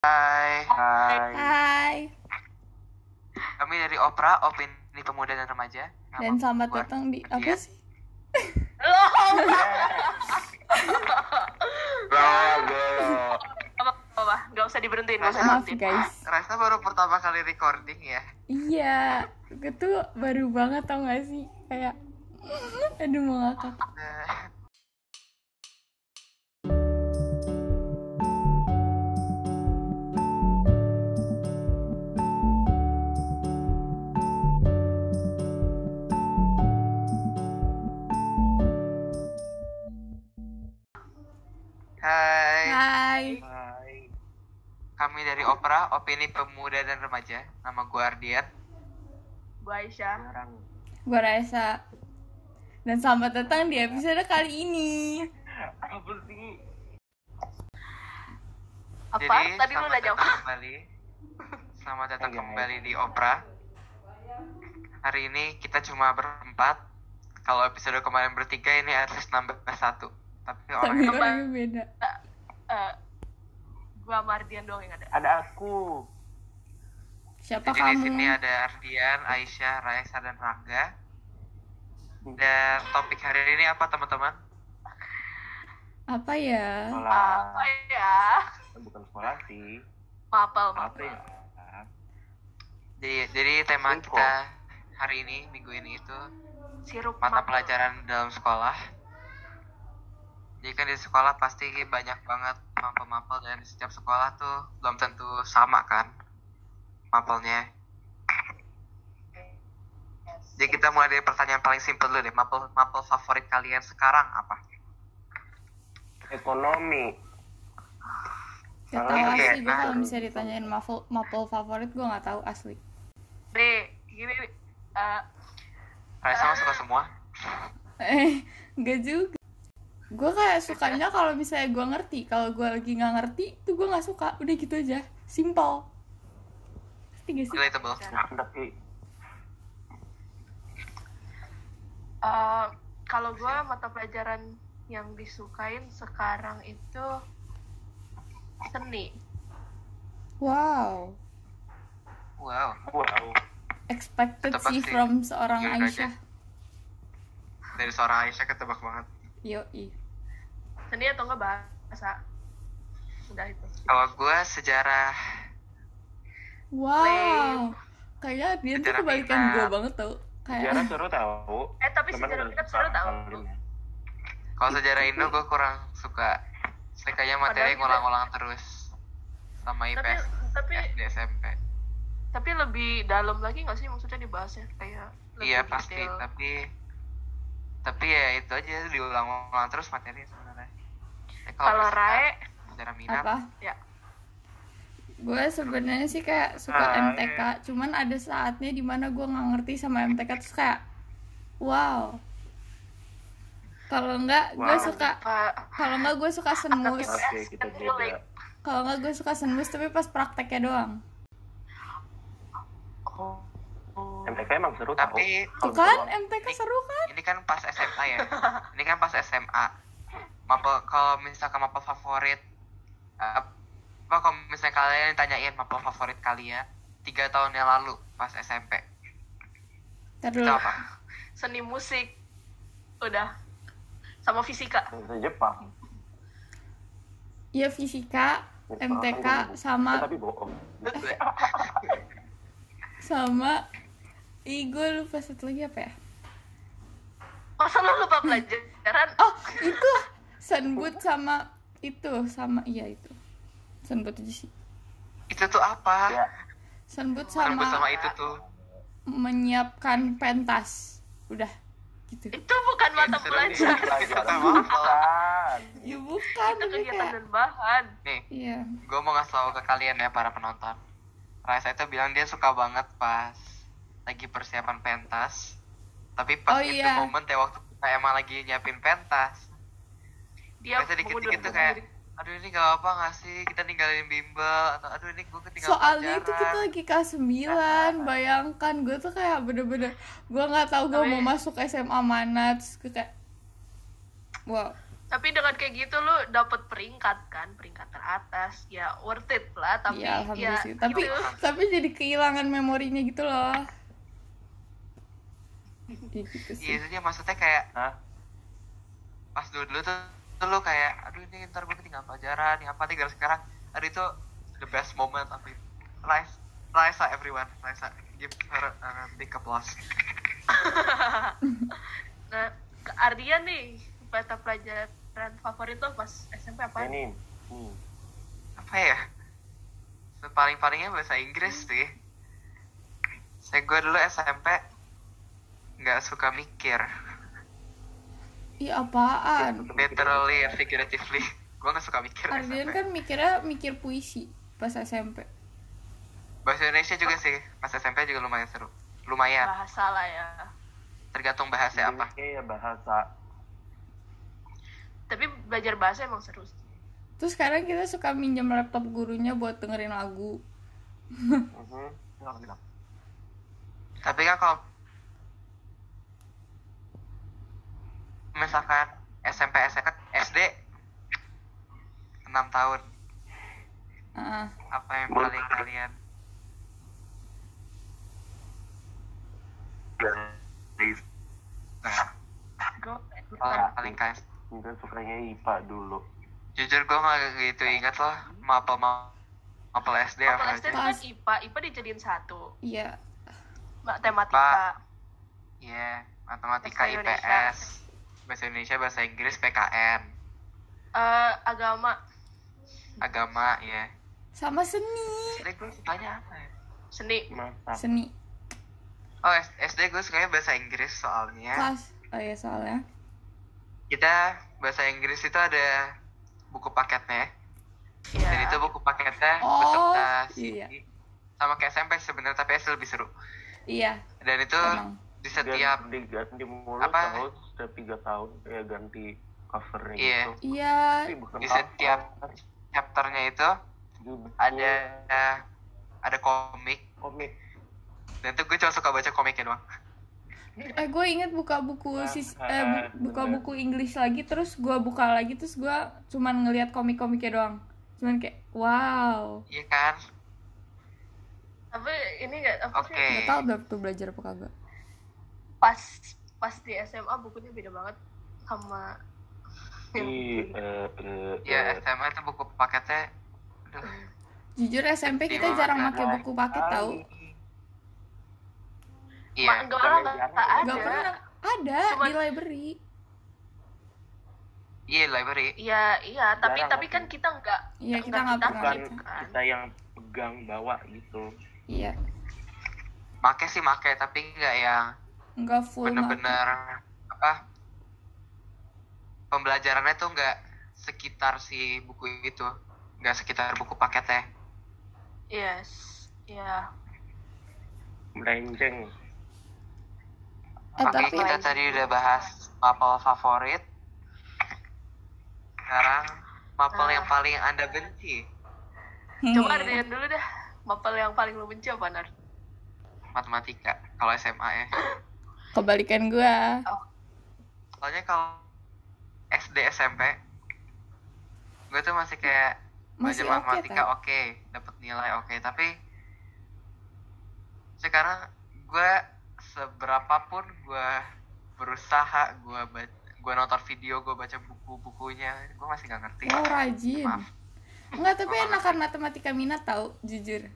Hai, Hai. Hai, kami dari Opera, Opini Pemuda dan Remaja. Nama dan selamat gua datang di apa sih? Apa apa nggak usah diberhentiin usah Maaf guys. Resta baru pertama kali recording ya. Iya, gue tuh baru banget tau gak sih? Kayak, aduh mau ngakak. Hai, Hai, Hai. kami dari Opera, Opini Pemuda dan Remaja. Nama gue Ardian. Bu Aisyah gue Raisa. Dan selamat datang di episode kali ini. apa sih? apa Jadi, tadi lu selamat udah jawab datang kembali. Selamat datang kembali di Opera. Hari ini kita cuma berempat. Kalau episode kemarin bertiga ini harus nambah satu. Tapi Tapi orangnya orangnya beda. Eh, gua Mardian doang yang ada Ada aku. Siapa Jadi di kamu? sini ada Ardian, Aisyah, Raisa, dan Rangga. Dan topik hari ini apa teman-teman? Apa ya? Sekolah. apa ya Bukan sekolah sih. mapel Apa mapel ya? Jadi, jadi tema kita hari ini, minggu ini itu sirup mata mapel. pelajaran dalam sekolah. Jadi kan di sekolah pasti banyak banget mapel-mapel dan setiap sekolah tuh belum tentu sama kan mapelnya. Jadi kita mulai dari pertanyaan paling simpel dulu deh. Mapel mapel favorit kalian sekarang apa? Ekonomi. Gak tau kayak- asli, gue kalau bisa ditanyain mapel, mapel favorit gue gak tahu asli. nih gini nih eh, Raisa mah suka semua. Eh, gak juga. Gue kayak sukanya kalau misalnya gue ngerti. Kalau gue lagi nggak ngerti, tuh gue nggak suka. Udah gitu aja, simple. Ngerti gak sih? Relatable. Tapi eh, kalau gua mata pelajaran yang disukain sekarang itu seni Wow, Wow. wow. expected Ketebak sih from seorang aja. Aisyah. Dari seorang Aisyah ketebak banget. Yoi. Seni atau enggak bahasa udah itu Kalau gue sejarah Wow, kayak dia tuh Sejarah kebalikan gue banget tau. Sejarah Kayak seru tahu. eh tapi Cuman sejarah suka seru tau. Kalau sejarah Indo gue kurang suka. Saya kayaknya materi kita- ngulang-ngulang terus sama tapi IPS tapi SD SMP. tapi lebih dalam lagi nggak sih maksudnya dibahasnya kayak Iya pasti, detail. tapi tapi ya itu aja diulang-ulang terus materi Ya, kalau Rae apa? ya Gue sebenarnya sih kayak suka Ah, MTK, cuman ada saatnya di mana gue nggak ngerti sama MTK terus kayak, wow. Kalau enggak, gue Wow. suka Pak kalau enggak gue suka senmus Oke, kita beda. kalau enggak gue suka senmus tapi pas prakteknya doang oh MTK emang seru tahu. tapi tuh kan MTK seru kan ini kan pas SMA ya. ini kan pas SMA. Mapel kalau misalkan mapel favorit eh, apa kalau misalnya kalian ditanyain mapel favorit kalian tiga tahun yang lalu pas SMP Ntar itu apa? seni musik udah sama fisika Jepang. ya fisika MTK sama Eh, Tapi bohong. sama Ih, gue lupa satu lagi apa ya? masa lo lupa pelajaran Oh, itu Sunboot sama itu sama iya itu. Sunboot aja sih. itu tuh apa? Ya. Sunboot Sama, sama, sama itu tuh menyiapkan pentas. Udah gitu. itu bukan mata pelajaran. Ya bukan, itu kegiatan kayak dan bahan Nih, iya. gue mau ngasih tau ke kalian ya para penonton. Raisa itu bilang dia suka banget pas lagi persiapan pentas. Tapi pas Oh, itu iya. momen ya waktu kita emang lagi nyiapin pentas. Dia Biasa dikit-dikit mengundurkan tuh kayak, diri. aduh ini gak apa gak sih kita ninggalin bimbel atau aduh ini gue ketinggalan Soalnya itu kita pelajaran." lagi kelas 9 Bayangkan gue tuh kayak bener-bener Gue gak tahu gue Tapi- mau masuk SMA mana Terus gue kayak Wow Tapi dengan kayak gitu lu dapet peringkat kan, peringkat teratas. Ya worth it lah, tapi Iya, ya sih. Tapi gitu. tapi jadi kehilangan memorinya gitu loh. Ya gitu sih. Iya, itu dia maksudnya kayak Hah? pas dulu dulu tuh, tuh lu kayak aduh ini ntar gue tinggal pelajaran yang apa nih dari sekarang. Aduh itu the best moment of it. Raisa Raisa everyone. Raisa give her a big applause. Nah, ke Ardian nih, mata pelajaran favorit lo pas SMP apa? Ini, nih. apa ya? Paling palingnya bahasa Inggris sih. Saya gue dulu SMP nggak suka mikir Ih apaan? literally and figuratively gue nggak suka mikir Ardian SMP kan mikirnya mikir puisi pas SMP. bahasa Indonesia juga sih pas SMP juga lumayan seru lumayan Bahasa lah ya. tergantung bahasa apa Iya bahasa. Tapi belajar bahasa emang seru sih. Terus sekarang kita suka minjem laptop gurunya buat dengerin lagu. Mhm. Tapi kan kalau misalkan SMP SMP SD 6 tahun Ah, apa yang paling kalian nah, Gue paling paling kalian Kita sukanya IPA dulu. jujur gue gak gitu ingat loh mapel mapel SD Apa apa SD kan IPA, IPA dijadiin satu. iya. Matematika. Iya, matematika Bahasa Indonesia. IPS bahasa Indonesia bahasa Inggris PKN Eh, agama. agama ya Sama seni. SD gue sukanya apa ya Seni. Mantap. Seni. oh SD gue sukanya bahasa Inggris soalnya Kelas. Oh iya soalnya. kita bahasa Inggris itu ada buku paketnya dan Iya. itu buku paketnya Oh, beserta iya. Sama kayak SMP sebenarnya tapi SD lebih seru Iya. dan itu Emang. Di setiap ganti, ganti mulu Apa? tahu setiap tiga tahun ya ganti covernya Iya. gitu. Iya. Di setiap chapternya itu buku ada ada komik komik. dan tuh gue cuma suka baca komiknya doang Eh gue inget buka buku Wah, sis eh bu- buka buku English lagi terus gue buka lagi terus gue cuman ngelihat komik-komiknya doang. Cuman kayak wow. iya kan Tapi ini enggak apa oke sih? Gak tau udah tuh belajar apa kagak. Pas pas di SMA bukunya beda banget sama Di eh, eh, ya eh, SMA itu buku paketnya aduh Jujur SMP kita Iya, jarang pakai buku paket tau. iya enggak lah, enggak enggak pernah ada Cuman- di library. iya library Iya, iya, tapi Jarang tapi kan kita enggak Iya, kita nggak pernah bukan gitu. kan. kita yang pegang bawa gitu. Iya. make sih make tapi nggak yang Nggak full bener-bener apa pembelajarannya tuh nggak sekitar si buku itu nggak sekitar buku paketnya Yes. Iya. Melenceng. Eh, Oke tapi kita tadi udah bahas mapel favorit sekarang mapel Nah. yang paling anda benci Coba Ardian dulu dah. Mapel yang paling lu benci apa, Nar? matematika kalau SMA ya kebalikan gue. soalnya kalau SD SMP gue tuh masih kayak Masih belajar oke, matematika oke dapat nilai oke tapi sekarang gue seberapapun gue berusaha gue gue nonton video gue baca buku-bukunya gue masih nggak ngerti Wow rajin. maaf Enggak, tapi enakan matematika minat tau, jujur.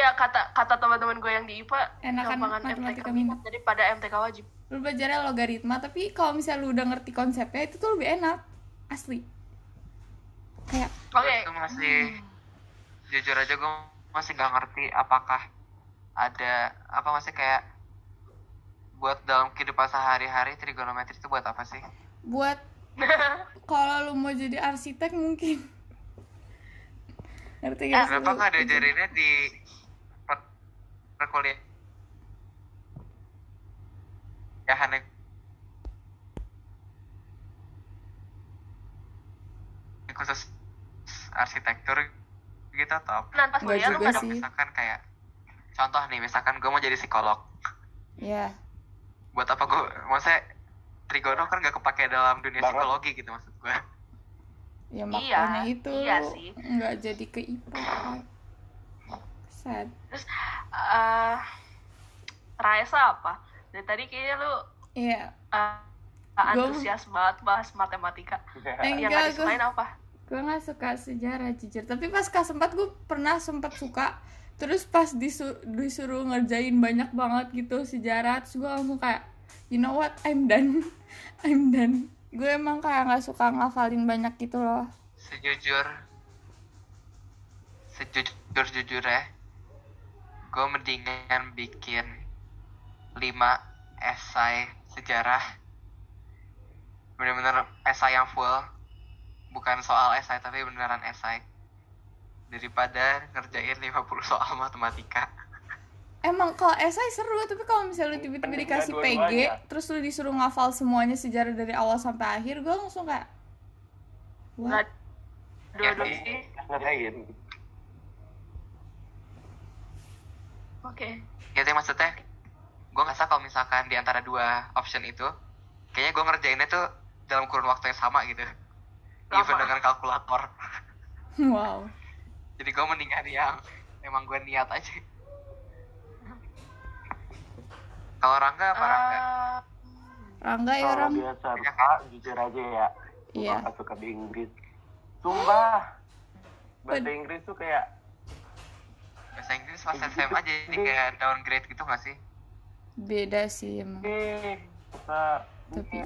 Iya, kata kata teman-teman gue yang di IPA Enakan matematika MTK minat. daripada MTK wajib. Lu belajarnya logaritma, tapi kalau misalnya lu udah ngerti konsepnya itu tuh lebih enak. Asli. Kayak Oke. gue tuh masih jujur aja gue masih nggak ngerti apakah ada apa masih kayak buat dalam kehidupan sehari-hari trigonometri itu buat apa sih buat kalau lu mau jadi arsitek mungkin. Ngerti gak kenapa nggak diajarinnya di perkuliahan ya aneh khusus arsitektur gitu atau apa? Nah, pas kuliah lu nggak ada sih. misalkan kayak contoh nih misalkan gue mau jadi psikolog Iya. buat apa gue maksudnya trigono kan gak kepake dalam dunia Banget. psikologi gitu maksud gue ya Iya, makanya itu iya sih. nggak jadi ke IPA sad terus eh Raisa apa? Dari tadi kayaknya lu iya. eh, Gua- antusias banget bahas matematika. Eh, yang enggak, gak disukain apa? gue nggak suka sejarah jujur. Tapi pas kelas 4 gue pernah sempat suka. Terus pas disu- disuruh ngerjain banyak banget gitu sejarah terus gue langsung kayak you know what? I'm done. I'm done. Gue emang kayak nggak suka ngafalin banyak gitu loh. Sejujur. Sejujur jujur ya gue mendingan bikin 5 esai sejarah. Bener-bener esai yang full. Bukan soal esai tapi beneran esai. Daripada ngerjain 50 soal matematika. Emang kalau esai seru tapi kalau misalnya lu tiba-tiba dikasih PG terus lu disuruh ngafal semuanya sejarah dari awal sampai akhir gue langsung kayak nggak what dua-dua Ya, sih ngerain oke. Ya itu maksudnya gue ngerasa kalau misalkan di antara dua option itu kayaknya gue ngerjainnya tuh dalam kurun waktu yang sama gitu. Even Lama. dengan kalkulator. Wow. Jadi gue mendingan yang emang gue niat aja. Kalau Rangga apa Rangga? Eh, Rangga ya kalau orang biasa Pak, jujur aja ya. Iya. gua nggak suka di Inggris. Sumpah. Bahasa Inggris tuh kayak bahasa Inggris pas SMA jadi kayak downgrade gitu gak sih? Beda sih emang. Eh Tapi-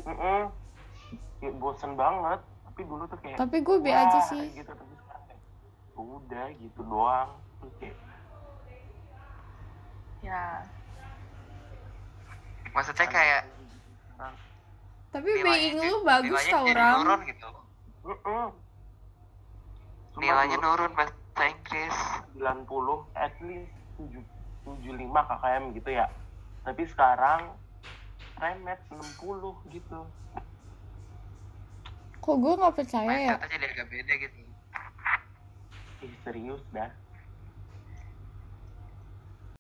kayak bosen banget. Tapi dulu tuh kayak tapi gue be wah, aja sih. gitu tapi kayak udah gitu doang. Terus kayak ya. Maksudnya kayak tapi nilainya being lu bagus nilainya tau jadi orang nurun gitu. Mm-mm. Sumpah nilainya dulu nurun bahasa Inggris 90 at least 7, 75 KKM gitu ya. Tapi sekarang remet 60 gitu. Kok gue nggak percaya ya? Mindset jadi agak beda gitu. Ih, serius dah.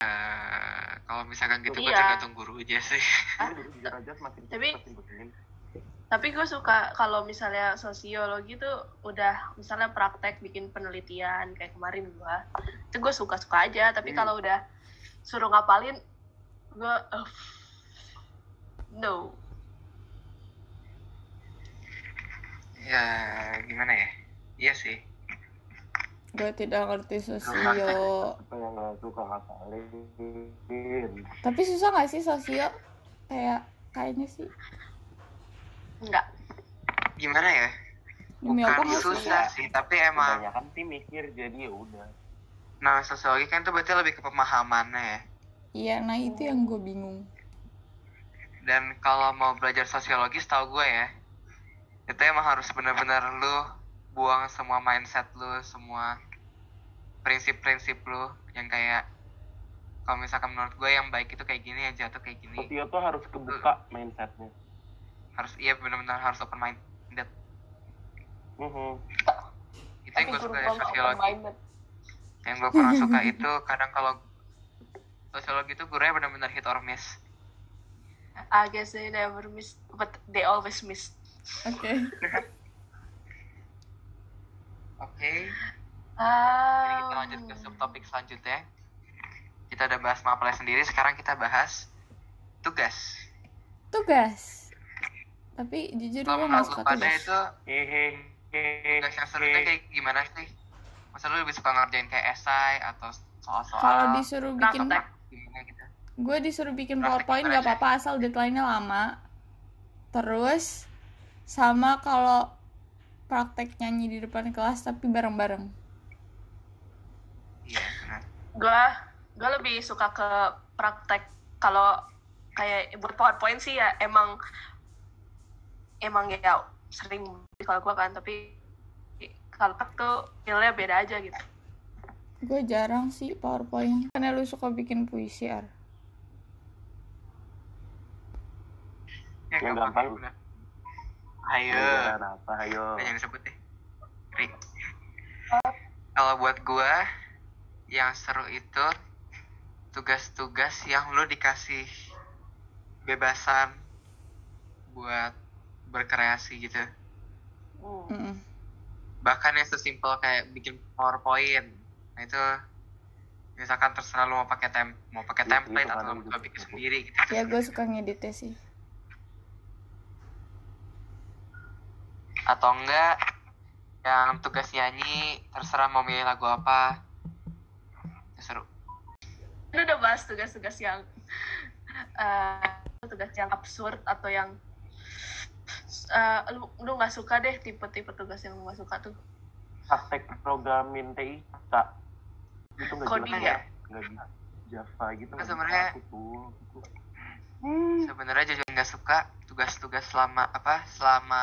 Eh, kalau misalkan gitu gue Iya. tergantung guru aja sih. Makin Tapi- tapi gue suka kalau misalnya sosiologi tuh udah misalnya praktek bikin penelitian kayak kemarin gue itu gue suka suka aja. Tapi Hmm. kalau udah suruh ngapalin gue uh, no. Ya gimana ya? Iya sih. Gue tidak ngerti sosio. apa yang nggak suka ngapalin? Tapi susah gak sih sosio? Kayak kayaknya sih enggak. Gimana ya? Demi bukan susah sih tapi emang kebanyakan sih mikir jadi ya udah. Nah sosiologi kan tuh berarti lebih ke pemahamannya ya? Iya nah itu yang gue bingung. Dan kalau mau belajar sosiologi setahu gue ya itu emang harus benar-benar lu buang semua mindset lu semua prinsip-prinsip lu yang kayak kalau misalkan menurut gue yang baik itu kayak gini yang jatuh kayak gini. Sosio tuh harus kebuka mindsetnya harus iya benar-benar harus open minded Mhm. itu yang gue suka dari guru sosiologi. yang gue pernah suka itu kadang kalau sosiologi itu gurunya benar-benar hit or miss. I guess they never miss but they always miss. Oke. Oke. Jadi ah kita lanjut ke subtopik selanjutnya. Kita udah bahas mapelnya sendiri, sekarang kita bahas tugas. tugas tapi jujur gue lu pada tugas itu Hehehe. yang serunya kayak gimana sih? Masa lu lebih suka ngerjain kayak esai atau soal-soal kalau disuruh bikin gimana gitu? gue disuruh bikin powerpoint gak apa-apa asal deadline-nya lama. Terus sama kalau praktek nyanyi di depan kelas tapi bareng-bareng. Iya, gue gue lebih suka ke praktek kalau kayak buat powerpoint sih ya emang emang ya sering kalau gue kan tapi kalau tuh feelnya beda aja gitu gue jarang sih powerpoint karena lu suka bikin puisi ar Ya, Yang gampang. Ayo. Beneran apa ayo jangan disebut deh. Ri. Kalau buat gua yang seru itu tugas-tugas yang lu dikasih bebasan buat berkreasi gitu Hmm. Mm-mm. bahkan yang sesimpel kayak bikin powerpoint nah itu misalkan terserah lo mau pakai tem mau pakai Iya, template atau lo mau gitu. bikin sendiri gitu ya gue suka ngeditnya sih atau enggak yang tugas nyanyi terserah mau milih lagu apa Itu seru Lu udah bahas tugas-tugas yang eh, tugas yang absurd atau yang eh, lu lu nggak suka deh tipe-tipe tugas yang lu nggak suka tuh. Praktek programin TI tak itu nggak Coding jelas ya? nggak bisa Java gitu Nah, nggak sebenarnya- gitu. sebenarnya jujur nggak suka tugas-tugas selama apa selama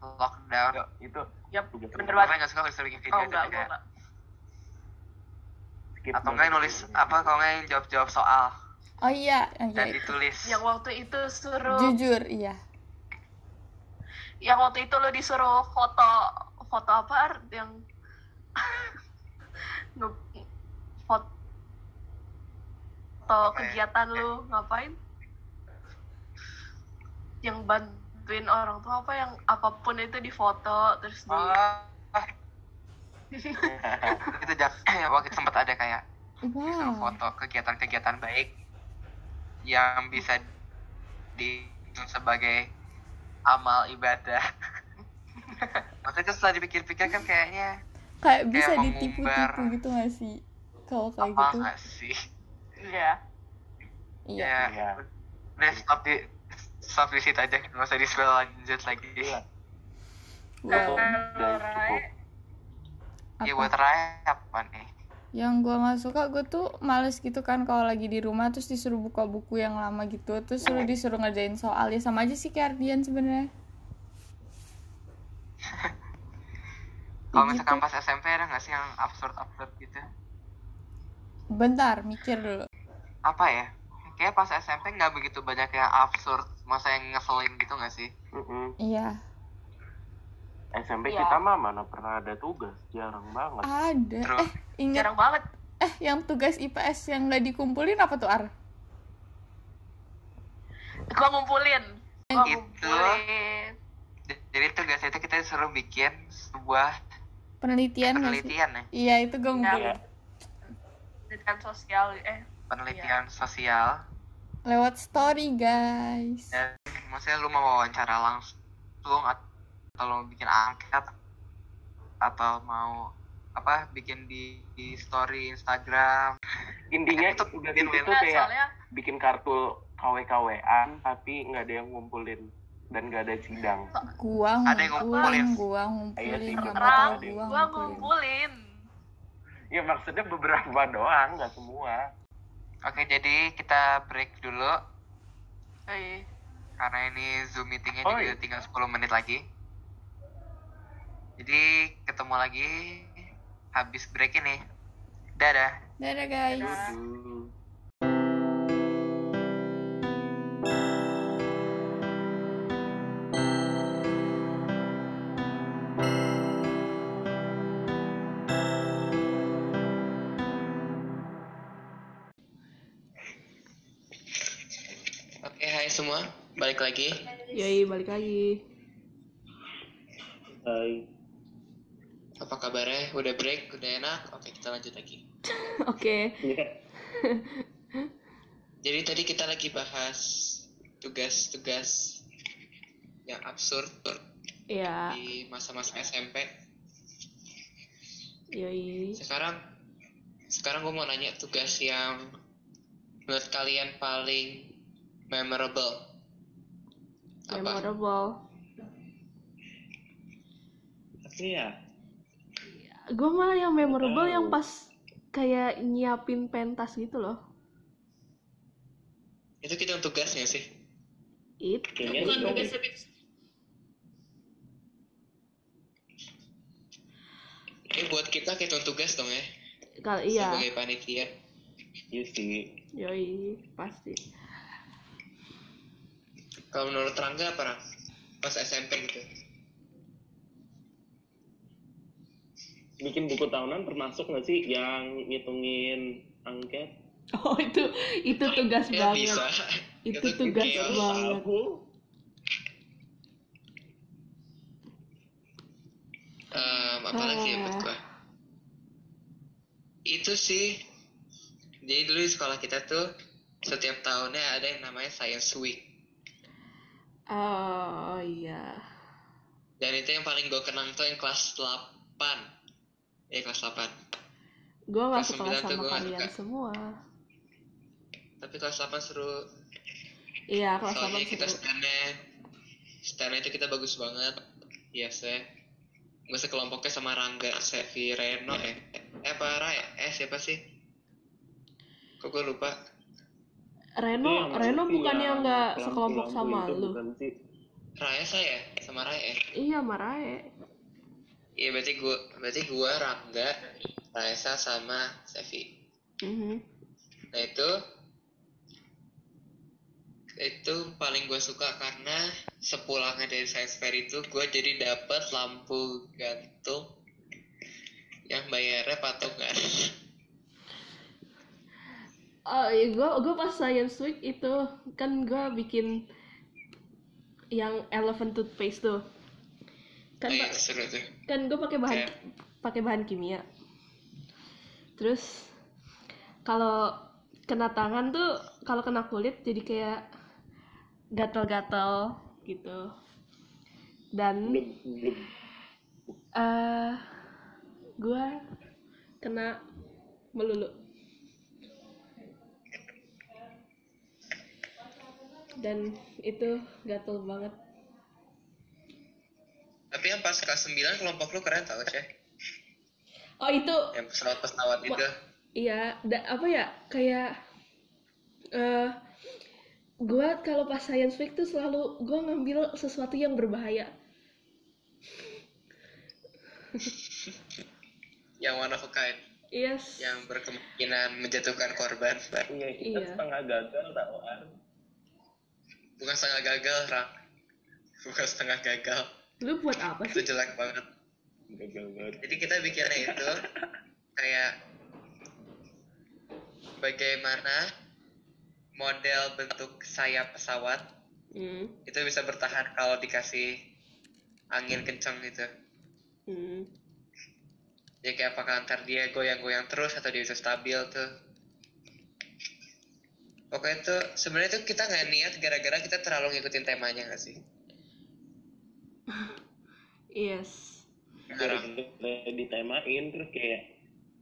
lockdown. Itu. Ya Tugas bener apa banget. Nggak suka disuruh bikin video oh itu enggak enggak skip atau enggak yang nulis apa kalau enggak yang jawab-jawab soal. Oh iya dan iya ditulis. Yang waktu itu suruh jujur iya yang waktu itu lu disuruh foto foto apa Ar? yang foto foto ya? kegiatan lu ngapain? Yang bantuin orang tuh apa? Yang apa pun itu difoto terus di oh itu jangan waktu itu sempat ada kayak disuruh wow foto kegiatan-kegiatan baik yang bisa dihitung sebagai amal ibadah. Maksudnya setelah dipikir-pikir kan kayaknya kayak bisa kayak ditipu-tipu mengumbar. gitu gak sih kalau kayak apa gitu nggak sih? iya iya Ya, Iya. udah stop di stop di situ aja, nggak usah di lanjut lagi. Iya. wow Udah. Ya apa buat Raya apa nih? Yang gua nggak suka gue tuh males gitu kan kalau lagi di rumah terus disuruh buka buku yang lama gitu terus suruh disuruh ngerjain soal ya sama aja sih kayak Ardian sebenarnya Kalau Ya misalkan gitu. pas SMP ada nggak sih yang absurd-absurd gitu? bentar mikir dulu Apa ya? Kayak pas SMP nggak begitu banyak yang absurd, masa yang ngeselin gitu nggak sih? Iya SMP Iya. kita mah mana pernah ada tugas jarang banget. Ada. Terus? eh ingat. Jarang banget. Eh yang tugas IPS yang nggak dikumpulin apa tuh Ar? Gua ngumpulin. Gua Itu. ngumpulin. J- Jadi tugas itu kita disuruh bikin sebuah penelitian penelitian ya, iya itu gue ngumpulin. Iya. pendidikan sosial eh. Penelitian sosial. lewat story guys. Dan maksudnya lu mau wawancara langsung atau mau bikin angket atau mau apa bikin di, di story Instagram. Intinya Itu tugas bikin itu tuh kayak soalnya. bikin kartu KW-KWan tapi nggak ada yang ngumpulin dan nggak ada sidang. Gua Ada yang ngumpulin ngumpulin. gua Iya ngumpulin gua yang gua ngumpulin. ngumpulin. Ya maksudnya beberapa doang nggak semua. Oke jadi kita break dulu. Eh, karena ini zoom meetingnya Oh, juga iya. tinggal 10 menit lagi jadi ketemu lagi habis break ini. Dadah. Dadah guys. Hai semua. Balik lagi. Yoi, balik lagi. Hai. Apa kabarnya udah break udah enak oke kita lanjut lagi Oke. Iya. Jadi tadi kita lagi bahas tugas-tugas yang absurd Ya, di masa-masa SMP. yoi. Sekarang sekarang gue mau nanya tugas yang menurut kalian paling memorable. Apa? Memorable. Apa ya? Gue malah yang memorable tahu. yang pas kayak nyiapin pentas gitu loh. Itu kita tugasnya sih. Itu. Kayaknya itu. Ini buat kita kita tugas dong ya. Kal iya. Sebagai panitia. Iya sih. Yoi, pasti. Kalau menurut Rangga apa Rang? Pas SMP gitu. bikin buku tahunan termasuk nggak sih yang ngitungin angket? Oh itu itu tugas ya, banget. Bisa. Itu Kata tugas kaya, banget. Aku, um, apa lagi ya buat gua? Itu sih. Jadi dulu di sekolah kita tuh setiap tahunnya ada yang namanya Science Week. Oh iya. Dan itu yang paling gue kenang tuh yang kelas 8 ya kelas 8 Gue sekelas sembilan tuh sama kalian suka. semua. tapi kelas 8 seru Iya, kelas soalnya 8 kita seru. standnya standnya itu kita bagus banget iya sih gue sekelompoknya sama Rangga Sevi Reno eh eh apa Ray eh siapa sih kok gue lupa Reno, Itu yang Reno bukannya yang nggak lampu-lampu sekelompok sama lu? Raya saya sama Raya eh Iya, Marae. Iya berarti gue berarti gue Rangga Raisa sama Sevi Mhm. Nah itu itu paling gue suka karena sepulangnya dari science fair itu gue jadi dapat lampu gantung yang bayarnya patungan. Oh, iya, gue gue pas Science Week itu kan gue bikin yang elephant toothpaste tuh. Kan Oh iya, seru tuh. kan gue pakai bahan Kayak- pakai bahan kimia. Terus kalau kena tangan tuh kalau kena kulit jadi kayak gatal-gatal gitu. Dan belum eh gue kena melulu. Dan itu gatel banget. Yang pas kelas 9 kelompok lu keren tau ceh. Oh itu Yang pesawat-pesawat itu. Iya, da, apa ya kayak eh gue kalau pas science week tuh selalu gue ngambil sesuatu yang berbahaya. Yang one of a kind. Yes. Yang berkemungkinan menjatuhkan korban. iya kita Iya. setengah gagal tau. Bukan setengah gagal, Rak. Bukan setengah gagal. Lu buat apa Itu sih? jelek banget. gagal banget Jadi kita bikinnya itu kayak bagaimana model bentuk sayap pesawat Hmm. itu bisa bertahan kalau dikasih angin kencang gitu. Hmm. Ya kayak apakah antar dia goyang-goyang terus atau dia bisa stabil tuh. Pokoknya itu sebenarnya tuh kita nggak niat gara-gara kita terlalu ngikutin temanya nggak sih? Yes. Sekarang ditemain terus kayak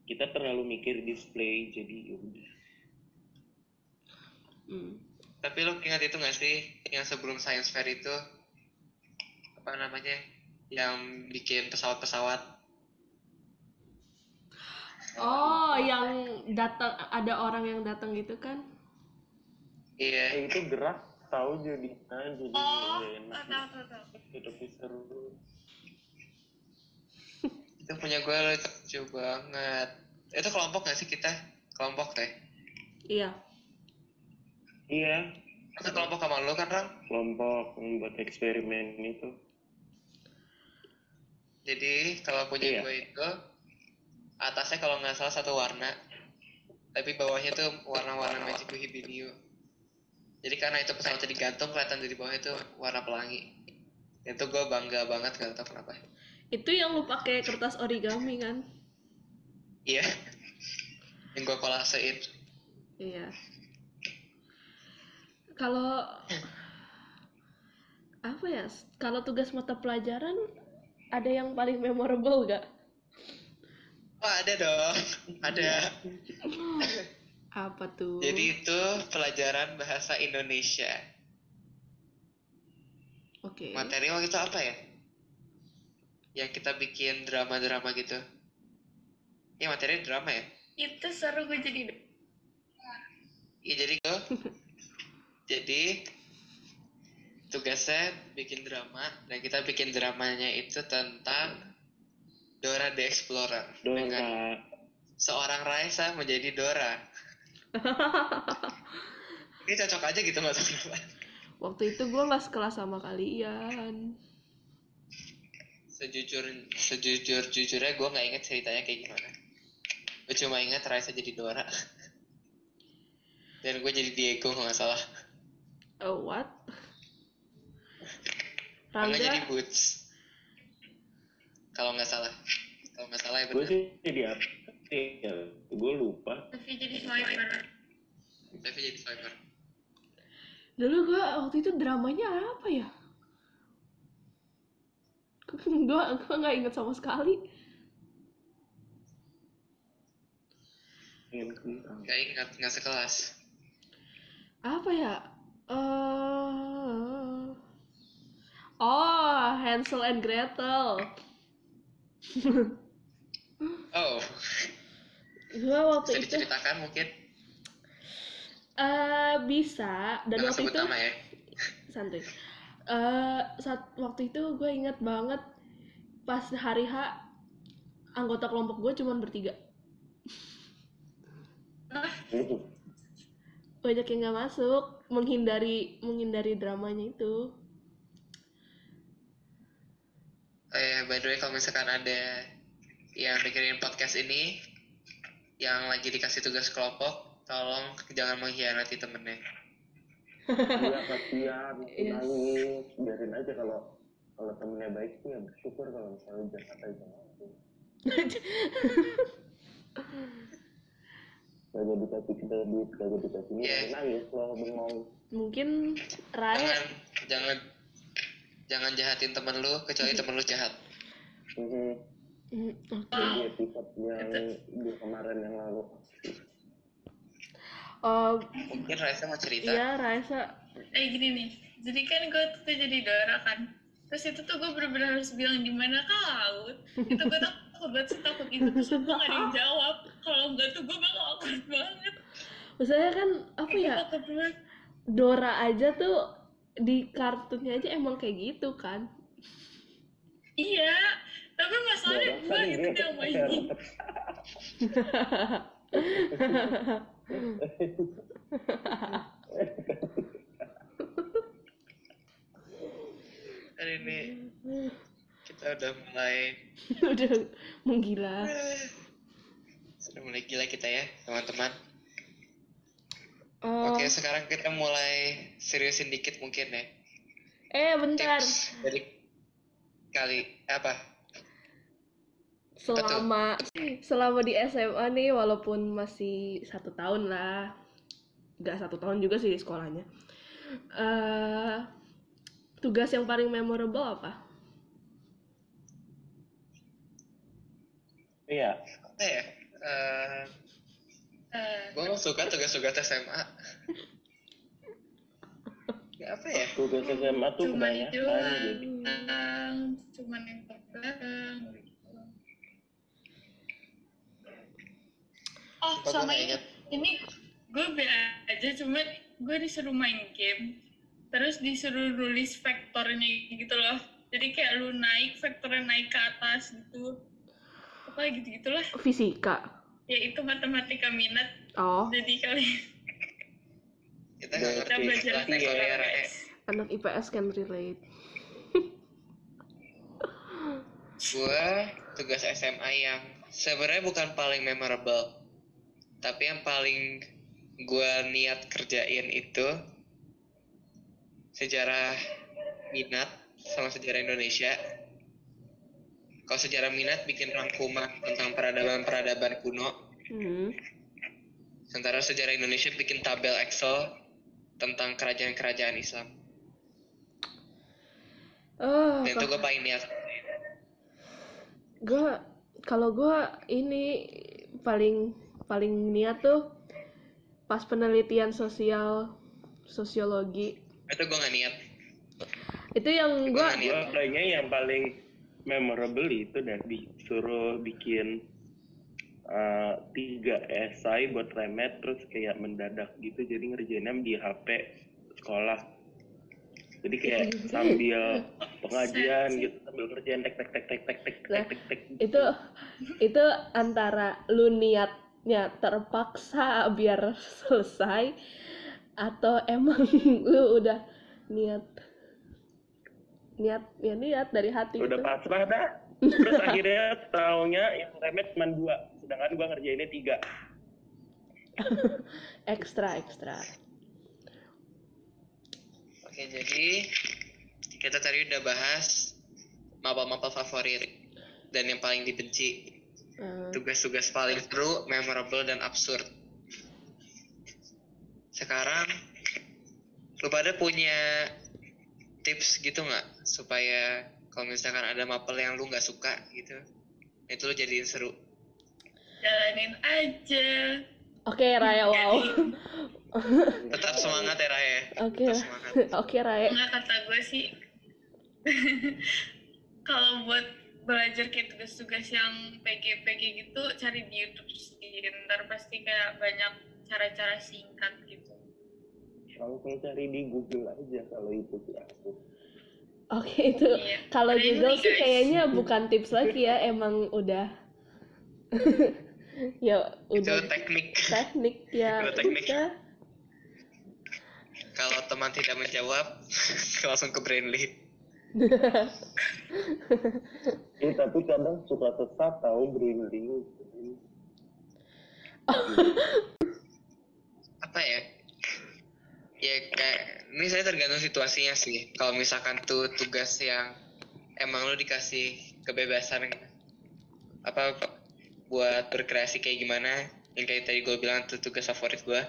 kita terlalu mikir display jadi yaudah Hmm. Tapi lo ingat itu nggak sih yang sebelum science fair itu apa namanya yang bikin pesawat-pesawat Oh, yang datang ada orang yang datang gitu kan? iya Eh, itu gerak tahu jadi nah, jadi Oh, enak tahu tahu tahu. Seru. Itu punya gue lucu banget. Itu kelompok nggak sih kita? Kelompok teh? Iya. iya. Itu kelompok sama lo kan Ram kelompok yang buat eksperimen itu. Jadi kalau punya Iya. gue itu atasnya kalau nggak salah satu warna. Tapi bawahnya tuh warna-warna magic hibiniu jadi karena itu pesawatnya digantung kelihatan dari bawah itu warna pelangi itu gue bangga banget gak tau kenapa Itu yang lu pakai kertas origami kan? iya yang gue kolasein Iya. Kalau apa ya? Kalau tugas mata pelajaran ada yang paling memorable gak? oh ada dong ada Apa tuh? jadi itu pelajaran bahasa Indonesia. Oke. materi waktu itu apa ya? Yang kita bikin drama-drama gitu. Ya materi drama ya? Itu seru gue jadi Iya jadi gue jadi tugasnya bikin drama. Dan kita bikin dramanya itu tentang Dora the Explorer. Dengan Dora seorang Raisa menjadi Dora. Ini cocok aja gitu nggak. Waktu itu gue nggak sekelas sama kalian. Sejujur sejujur jujurnya gue nggak inget ceritanya kayak gimana. Gue cuma inget Raisa jadi Dora. Dan gue jadi Diego kalau nggak salah. Oh what? Kalau nggak jadi Rangga, Boots. Kalau nggak salah. kalau nggak salah ya gue bener sih jadi apa ya gue lupa tapi jadi swiper tapi jadi swiper Dulu gue waktu itu dramanya apa ya? Gue gue nggak inget sama sekali. nggak ingat nggak sekelas Apa ya? Eh, oh, Hansel and Gretel. oh Gue waktu bisa itu diceritakan mungkin? Eh bisa. Dan jangan waktu sebut itu nama ya. Santuy. Eh saat waktu itu gue inget banget pas hari H anggota kelompok gue cuman bertiga. banyak yang nggak masuk menghindari menghindari dramanya itu. Eh by the way kalau misalkan ada yang dengerin podcast ini yang lagi dikasih tugas kelompok tolong jangan mengkhianati temennya Iya kasihan, Yes. nangis, biarin aja kalau kalau temennya baik sih ya bersyukur kalau misalnya jahat aja Kagak dikasih kita duit, kagak dikasih ini, Iya. nangis lo bengong. mungkin Rai jangan jangan jangan jahatin temen lu kecuali temen lu jahat Mhm. Hmm, oke. Jadi episode yang di kemarin yang lalu. oh mungkin Raisa mau cerita. iya Raisa. Eh gini nih. Jadi kan gue tuh jadi Dora kan. Terus itu tuh gue bener-bener harus bilang di mana ke laut itu gue takut banget sih takut itu terus gue gak ada yang jawab. Kalau enggak tuh gue bakal awkward banget. Maksudnya kan apa Gue ya? Dora aja tuh di kartunnya aja emang kayak gitu kan? Iya tapi masalahnya gue gitu yang mainin hari ini kita udah mulai. Udah menggila sudah mulai gila kita ya teman-teman. Oh, oke sekarang kita mulai seriusin dikit mungkin ya. Eh bentar. Tips dari kali apa selama selama di SMA nih walaupun masih satu tahun lah. Nggak satu tahun juga sih di sekolahnya. Eh tugas yang paling memorable apa? Iya, apa ya? Eh, Eh, gue suka tugas-tugas SMA ya apa ya? Tugas SMA tuh cuman jadi. doang cuman yang belakang oh Sumpah sama ini ini gue be aja cuman gue disuruh main game terus disuruh nulis vektornya gitu loh. Jadi kayak lu naik vektornya naik ke atas gitu. Apa gitu gitulah. Fisika. Ya itu matematika minat. Oh. Jadi kalian kita nggak kita ngerti belajar istilah vektor ya. Anak IPS can relate. Gue tugas SMA yang sebenarnya bukan paling memorable tapi yang paling gue niat kerjain itu sejarah minat sama sejarah Indonesia. Kalau sejarah minat bikin rangkuman tentang peradaban-peradaban kuno. Hmm. sementara sejarah Indonesia bikin tabel Excel tentang kerajaan-kerajaan Islam. Oh dan itu gue paling niat. Gue kalau gue ini paling paling niat tuh pas penelitian sosial sosiologi. Itu gue gak niat. Itu yang gue gue niat. Kayaknya yang paling memorable itu dan disuruh bikin uh, tiga esai buat remet terus kayak mendadak gitu. Jadi ngerjainnya di HP sekolah. Jadi kayak sambil pengajian gitu sambil kerjaan tek tek tek tek tek tek tek tek tek itu itu antara lu niatnya terpaksa biar selesai atau emang lu udah niat niat ya niat dari hati udah gitu. pasrah dah terus akhirnya taunya yang remet cuma dua sedangkan gua ngerjainnya tiga ekstra ekstra Oke, jadi kita tadi udah bahas mapel-mapel favorit. dan yang paling dibenci. Eh, Tugas-tugas paling seru, memorable dan absurd. Sekarang lu pada punya tips gitu nggak supaya kalau misalkan ada mapel yang lu nggak suka gitu, itu lu jadiin seru. jalanin aja Oke Raya, wow. Tetap semangat ya Raya. Oke, Tetap semangat. oke Raya. nggak kata gue sih kalau buat belajar kayak tugas-tugas yang PG-PG gitu cari di YouTube sih ntar pasti kayak banyak cara-cara singkat gitu langsung cari di Google aja kalau itu sih aku Oke itu Iya. kalau Google sih guys. kayaknya bukan tips lagi ya, emang udah ya Itu udah teknik. teknik ya Udah teknik. udah. Kalau teman tidak menjawab, langsung ke Brainly. Eh tapi kadang suka sesat tahu branding apa ya? Ya kayak ini saya tergantung situasinya sih. Kalau misalkan tuh tugas yang emang lu dikasih kebebasan apa buat berkreasi kayak gimana yang kayak tadi gue bilang tuh tugas favorit gue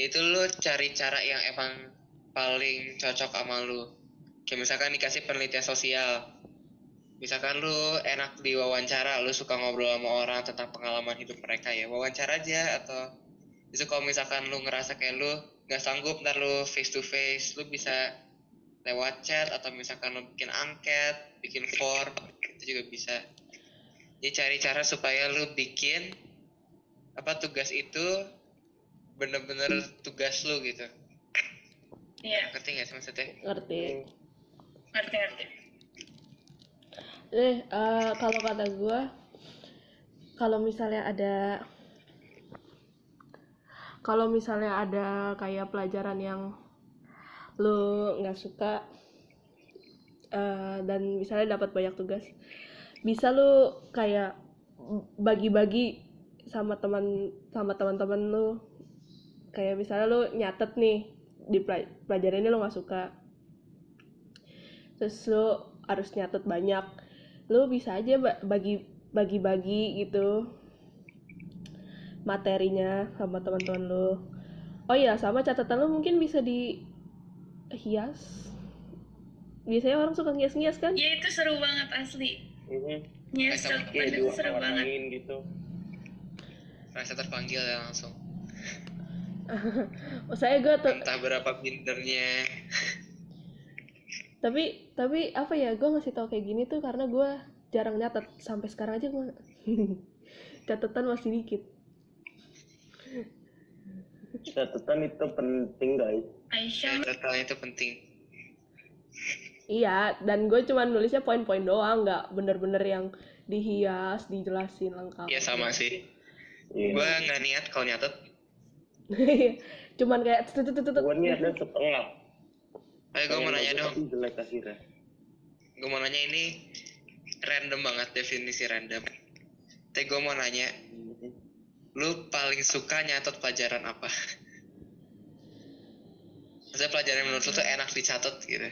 itu lu cari cara yang emang paling cocok sama lu kayak misalkan dikasih penelitian sosial. Misalkan lu enak di wawancara lu suka ngobrol sama orang tentang pengalaman hidup mereka ya wawancara aja atau itu kalau misalkan lu ngerasa kayak lu nggak sanggup ntar lu face to face lu bisa lewat chat atau misalkan lu bikin angket bikin form itu juga bisa. Jadi cari cara supaya lu bikin apa tugas itu bener-bener tugas lu gitu. Iya. Ngerti nggak sih maksudnya? Ngerti. Ngerti ngerti. Eh eh, kalau kata gue, kalau misalnya ada kalau misalnya ada kayak pelajaran yang lu nggak suka eh, dan misalnya dapat banyak tugas, bisa lu kayak bagi-bagi sama teman sama teman-teman lu. Kayak misalnya lu nyatet nih di pelaj- pelajaran ini lu nggak suka terus lu harus nyatet banyak. Lu bisa aja ba- bagi bagi-bagi gitu materinya sama teman-teman lu. Oh iya sama catatan lu mungkin bisa di hias biasanya orang suka ngias-ngias kan? Ya itu seru banget asli. Mhm. Yes, Kayak seru, kayak itu dua seru banget. gitu. Rasa terpanggil ya langsung. Oh, saya gue tuh entah berapa pinternya tapi tapi apa ya gue ngasih tau kayak gini tuh karena gue jarang nyatet. Sampai sekarang aja gue catatan masih dikit. Catatan itu penting guys. Aisyah. Catatan itu penting. Iya dan gue cuma nulisnya poin-poin doang nggak bener-bener yang dihias dijelasin lengkap. Ya sama sih. Iya. gue nggak niat kalau nyatet. Cuman kayak gue ada setengah ayo gue mau nanya dong. tapi jelek akhirnya. Gue mau nanya ini random banget definisi random. Tapi gue mau nanya lu paling suka nyatet pelajaran apa? Maksudnya pelajaran menurut lu tuh enak dicatat gitu.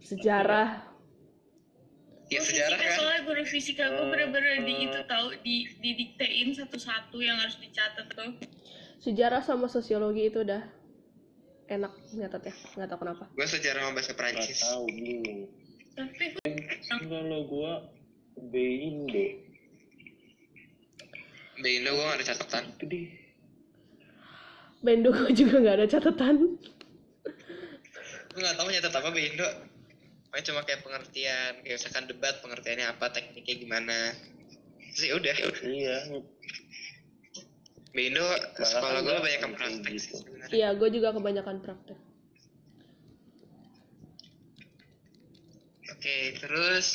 Sejarah. Ya sejarah fisika, kan? soalnya guru fisika gue Eh, bener-bener di eh. itu tahu di didiktein satu-satu yang harus dicatat tuh. Sejarah sama sosiologi itu udah enak nyatet ya nggak tahu kenapa. Gue sejarah sama bahasa nggak Perancis. tahu bingung tapi kalau gue Bindo. Di Indo gue gak ada catatan. Itu deh Bendo gue juga nggak ada catatan. Gue gak tau nyatet apa di Indo Pokoknya cuma kayak pengertian kayak misalkan debat pengertiannya apa tekniknya gimana. Terus ya udah. Iya di Indo sekolah gue nggak banyak yang kayak praktek gitu. sih sebenarnya. Iya gue juga kebanyakan praktek. Oke terus?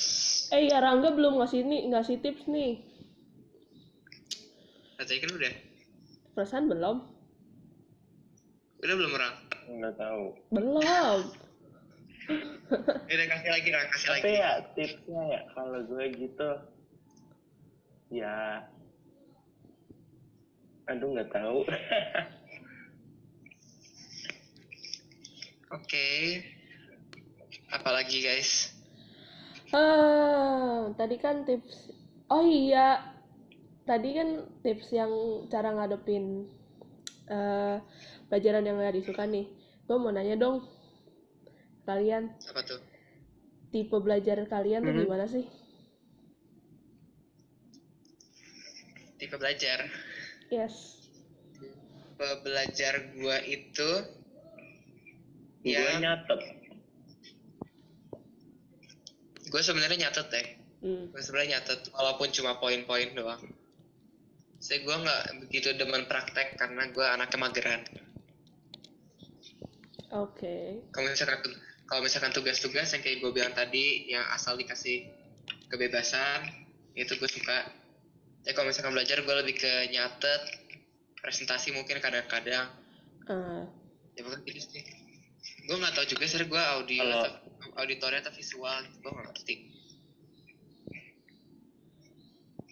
Eh ya Rangga belum ngasih nih ngasih tips nih. Tadi kan udah. Perasaan belum? Udah belum orang nggak tahu. Belum. Udah kasih lagi orang kasih lagi. tapi ya tipsnya ya kalau gue gitu ya aduh nggak tahu Oke. Apalagi guys? Ah, tadi kan tips. Oh iya, tadi kan tips yang cara ngadepin eh, pelajaran yang nggak disuka nih. Gue mau nanya dong, kalian apa tuh tipe belajar kalian tuh Mhm. gimana sih? tipe belajar Yes. tipe belajar gua itu gue ya nyatet gue sebenarnya nyatet deh Hmm. gue sebenarnya nyatet walaupun cuma poin-poin doang saya gue nggak begitu demen praktek karena gue anaknya mageran Oke. kalau misalkan kalau misalkan tugas-tugas yang kayak gue bilang tadi yang asal dikasih kebebasan itu gue suka ya kalau misalkan belajar gue lebih ke nyatet presentasi mungkin kadang-kadang. Ah, ya bukan gitu sih. Gue nggak tahu juga sih gue audio atau auditornya atau visual gue nggak ngerti.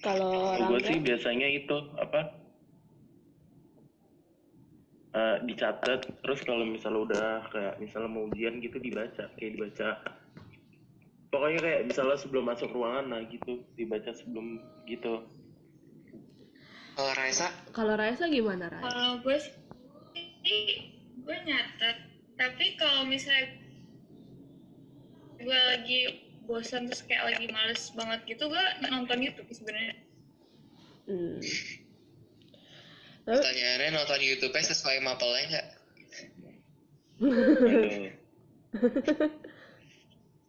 Kalau gue sih biasanya itu apa? Eh, dicatat. Terus kalau misalnya udah kayak misalnya mau ujian gitu dibaca. Kayak dibaca. Pokoknya kayak misalnya sebelum masuk ruangan nah gitu. Dibaca sebelum gitu kalau Raisa kalau Raisa gimana Raisa? Kalau gue sih, gue nyatet. Tapi kalau misalnya gue lagi bosan terus kayak lagi males banget gitu, gue nonton YouTube sebenarnya. Hmm. Pertanyaannya nonton YouTube sesuai mapelnya nggak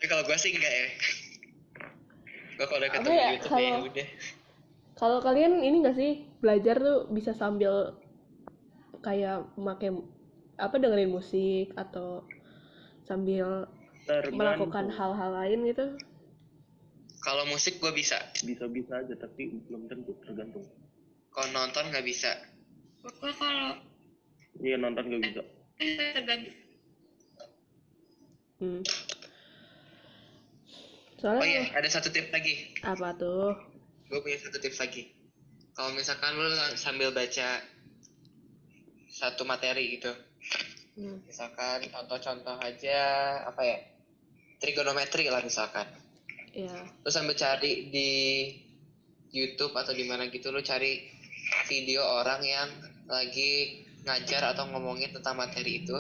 tapi kalau gue sih enggak ya gue kalau udah Apa ketemu ya, YouTube ya udah kalau kalian ini nggak sih belajar tuh bisa sambil kayak make apa dengerin musik atau sambil Tergantung. melakukan hal-hal lain gitu? kalau musik gue bisa bisa-bisa aja tapi belum tentu tergantung kalau nonton nggak bisa Gue kalau iya nonton gak bisa tergantung. Hmm. oh Soalnya iya ada satu tips lagi apa tuh? gue punya satu tips lagi kalau misalkan lu sambil baca satu materi gitu. Hmm. misalkan contoh-contoh aja apa ya trigonometri lah misalkan. Ya. lu sambil cari di YouTube atau di mana gitu lu cari video orang yang lagi ngajar atau ngomongin tentang materi itu.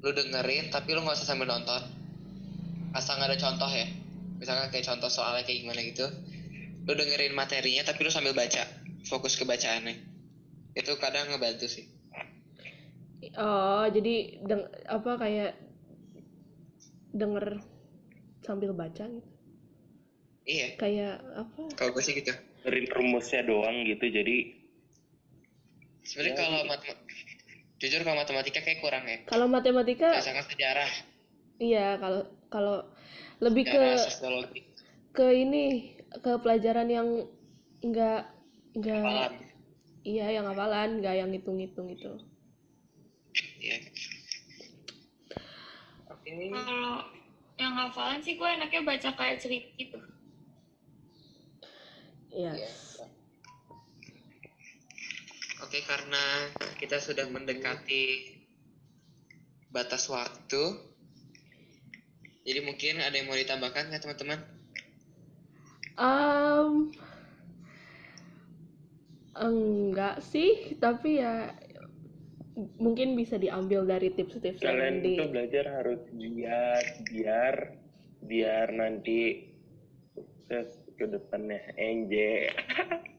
Lu dengerin tapi lu nggak usah sambil nonton. Asal nggak ada contoh ya. Misalkan kayak contoh soalnya kayak gimana gitu lu dengerin materinya tapi lu sambil baca fokus ke bacaannya. Itu kadang ngebantu sih. Oh, jadi deng apa kayak denger sambil baca gitu. iya. Kayak apa? kalau gue sih gitu. Dari rumusnya doang gitu jadi sebenarnya Ya, kalau gitu. matematika jujur kalau matematika kayak kurang ya. Kalau matematika misalkan sejarah. Iya kalau kalau lebih ke sejarah sosiologi. ke ini ke pelajaran yang enggak enggak hafalan iya yang hafalan enggak yang hitung-hitung itu. Iya. Kalau yang hafalan sih gue enaknya baca kayak cerita gitu. Iya. Iya. Oke, karena kita sudah mendekati batas waktu, jadi mungkin ada yang mau ditambahkan nggak teman-teman? Um, enggak sih, tapi ya mungkin bisa diambil dari tips-tips yang kalian di itu belajar harus giat biar biar nanti sukses ke depannya enje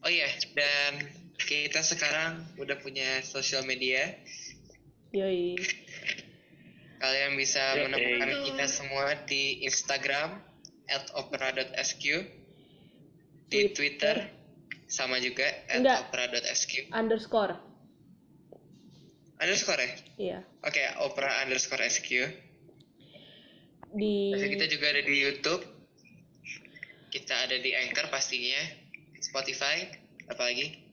Oh iya, dan kita sekarang udah punya sosial media. yoi. Kalian bisa Yoi. menemukan kita semua di Instagram @opera.sq, di Twitter sama juga Enggak. @opera.sq. Underscore. Underscore ya? Iya. Oke, opera underscore SQ. Di Terus kita juga ada di YouTube. Kita ada di Anchor pastinya. Spotify, apalagi?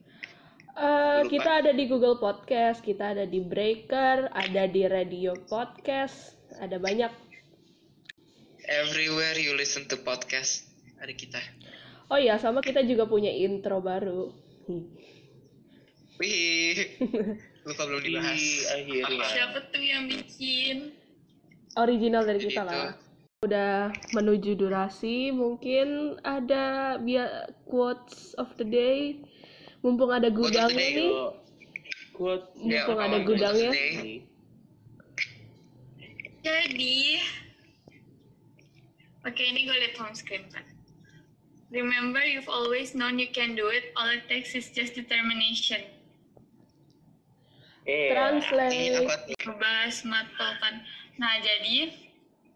Eh, Lupa. kita ada di Google Podcast, kita ada di Breaker, ada di Radio Podcast, ada banyak. Everywhere you listen to podcast, ada kita. Oh iya, sama kita juga punya intro baru. Wih, lupa belum dibahas. di akhirnya Siapa tuh yang bikin? Original dari Jadi kita itu lah. udah menuju durasi mungkin ada biar quotes of the day mumpung ada gudangnya nih quote Ya, mumpung ada apa- gudangnya Jadi, oke ini gue liat home screen kan. Remember, you've always known you can do it. All it takes is just determination. eh Ih, translate? Ngebahas matpel kan. Nah, jadi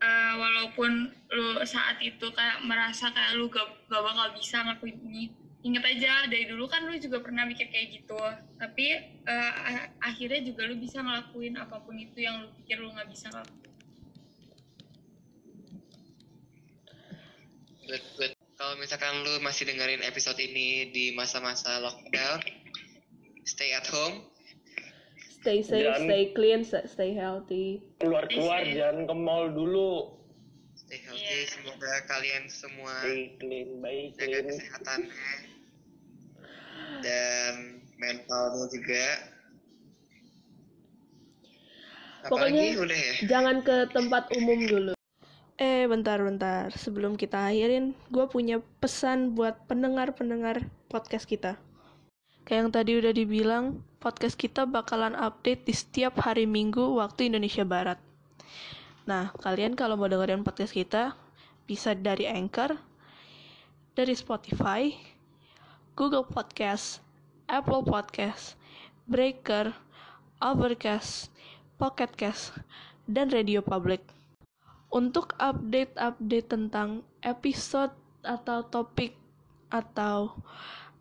eh, walaupun lu saat itu kayak merasa kayak lu gak, gak bakal bisa ngelakuin ini, inget aja dari dulu kan lu juga pernah mikir kayak gitu. Tapi a- akhirnya juga lu bisa ngelakuin apa pun itu yang lu pikir lu gak bisa ngelakuin. Good, good. Kalau misalkan lu masih dengerin episode ini di masa-masa lockdown, stay at home. stay safe Jangan- stay clean stay healthy keluar keluar jangan ke mall dulu Stay healthy. Iya. Semoga kalian semua stay clean baik jaga clean kesehatannya dan mentalnya juga. Pokoknya- Apalagi udah ya. jangan ke tempat umum dulu eh bentar bentar. Sebelum kita akhirin gue punya pesan buat pendengar-pendengar podcast kita. Kayak yang tadi udah dibilang podcast kita bakalan update di setiap hari minggu waktu Indonesia Barat. Nah kalian kalau mau dengerin podcast kita bisa dari Anchor dari Spotify Google Podcast Apple Podcast Breaker Overcast Pocket Cast dan Radio Public untuk update-update tentang episode atau topik atau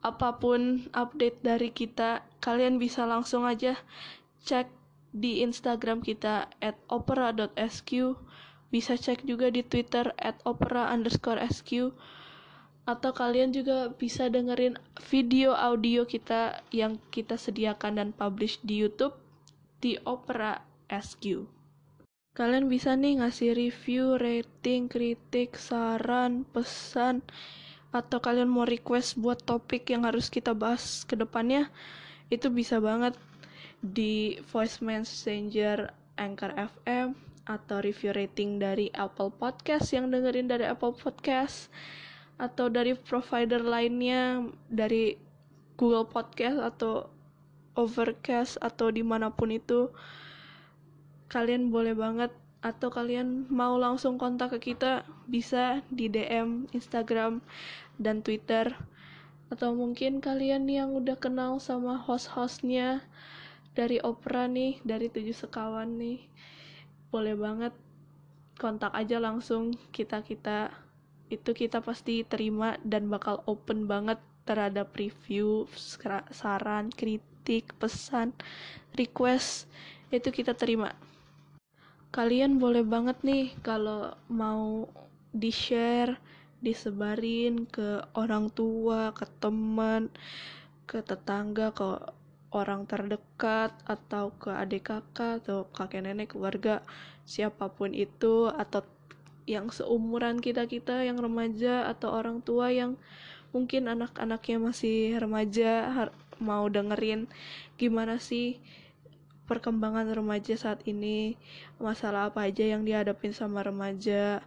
apa pun update dari kita, kalian bisa langsung aja cek di Instagram kita at opera.sq, bisa cek juga di Twitter at opera underscore sq, atau kalian juga bisa dengerin video audio kita yang kita sediakan dan publish di YouTube di Opera SQ. Kalian bisa nih ngasih review, rating, kritik, saran, pesan, atau kalian mau request buat topik yang harus kita bahas ke depannya, itu bisa banget di voice messenger Anchor FM atau review rating dari Apple Podcast yang dengerin dari Apple Podcast atau dari provider lainnya dari Google Podcast atau Overcast atau di mana pun itu kalian boleh banget atau kalian mau langsung kontak ke kita bisa di DM Instagram dan Twitter. Atau mungkin kalian yang udah kenal sama host-hostnya dari Opera nih dari tujuh sekawan nih boleh banget kontak aja langsung kita kita itu kita pasti terima dan bakal open banget terhadap review saran kritik pesan request. Itu kita terima kalian boleh banget nih kalau mau di-share, disebarin ke orang tua, ke teman, ke tetangga, ke orang terdekat atau ke adik kakak atau kakek nenek keluarga siapa pun itu atau yang seumuran kita-kita yang remaja atau orang tua yang mungkin anak-anaknya masih remaja mau dengerin gimana sih perkembangan remaja saat ini, masalah apa aja yang dihadapin sama remaja,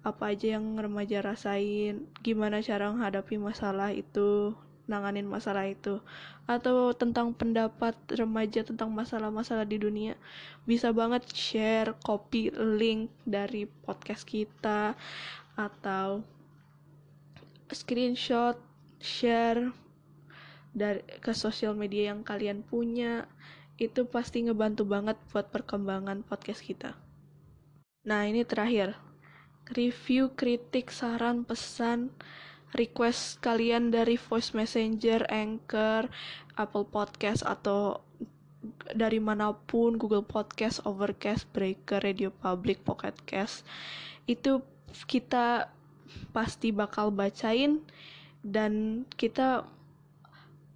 apa aja yang remaja rasain, gimana cara menghadapi masalah itu, nanganin masalah itu, atau tentang pendapat remaja tentang masalah-masalah di dunia, bisa banget share copy link dari podcast kita, atau screenshot, share dari ke sosial media yang kalian punya itu pasti ngebantu banget buat perkembangan podcast kita. Nah, ini terakhir. Review, kritik, saran, pesan, request kalian dari voice messenger, Anchor, Apple Podcast atau dari mana pun Google Podcast, Overcast, Breaker, Radio Public, Pocket Cast itu kita pasti bakal bacain dan kita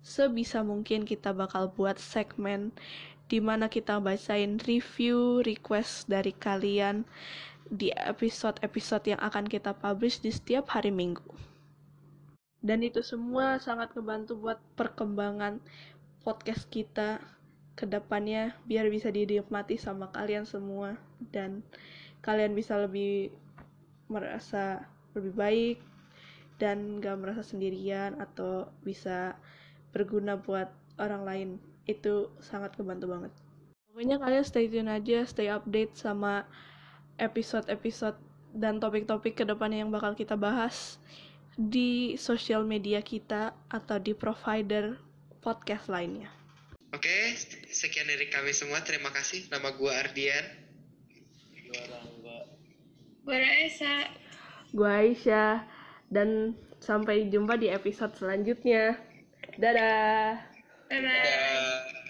sebisa mungkin kita bakal buat segmen di mana kita bacain review request dari kalian di episode-episode yang akan kita publish di setiap hari Minggu. Dan itu semua sangat ngebantu buat perkembangan podcast kita ke depannya biar bisa dinikmati sama kalian semua dan kalian bisa lebih merasa lebih baik dan gak merasa sendirian atau bisa berguna buat orang lain itu sangat kebantu banget pokoknya kalian stay tune aja stay update sama episode-episode dan topik-topik ke depannya yang bakal kita bahas di sosial media kita atau di provider podcast lainnya Oke, sekian dari kami semua. Terima kasih. Nama gua Ardian. Dua Rangga. Gue Raisa. gue Aisyah dan sampai jumpa di episode selanjutnya Dadah. Dadah. Dadah.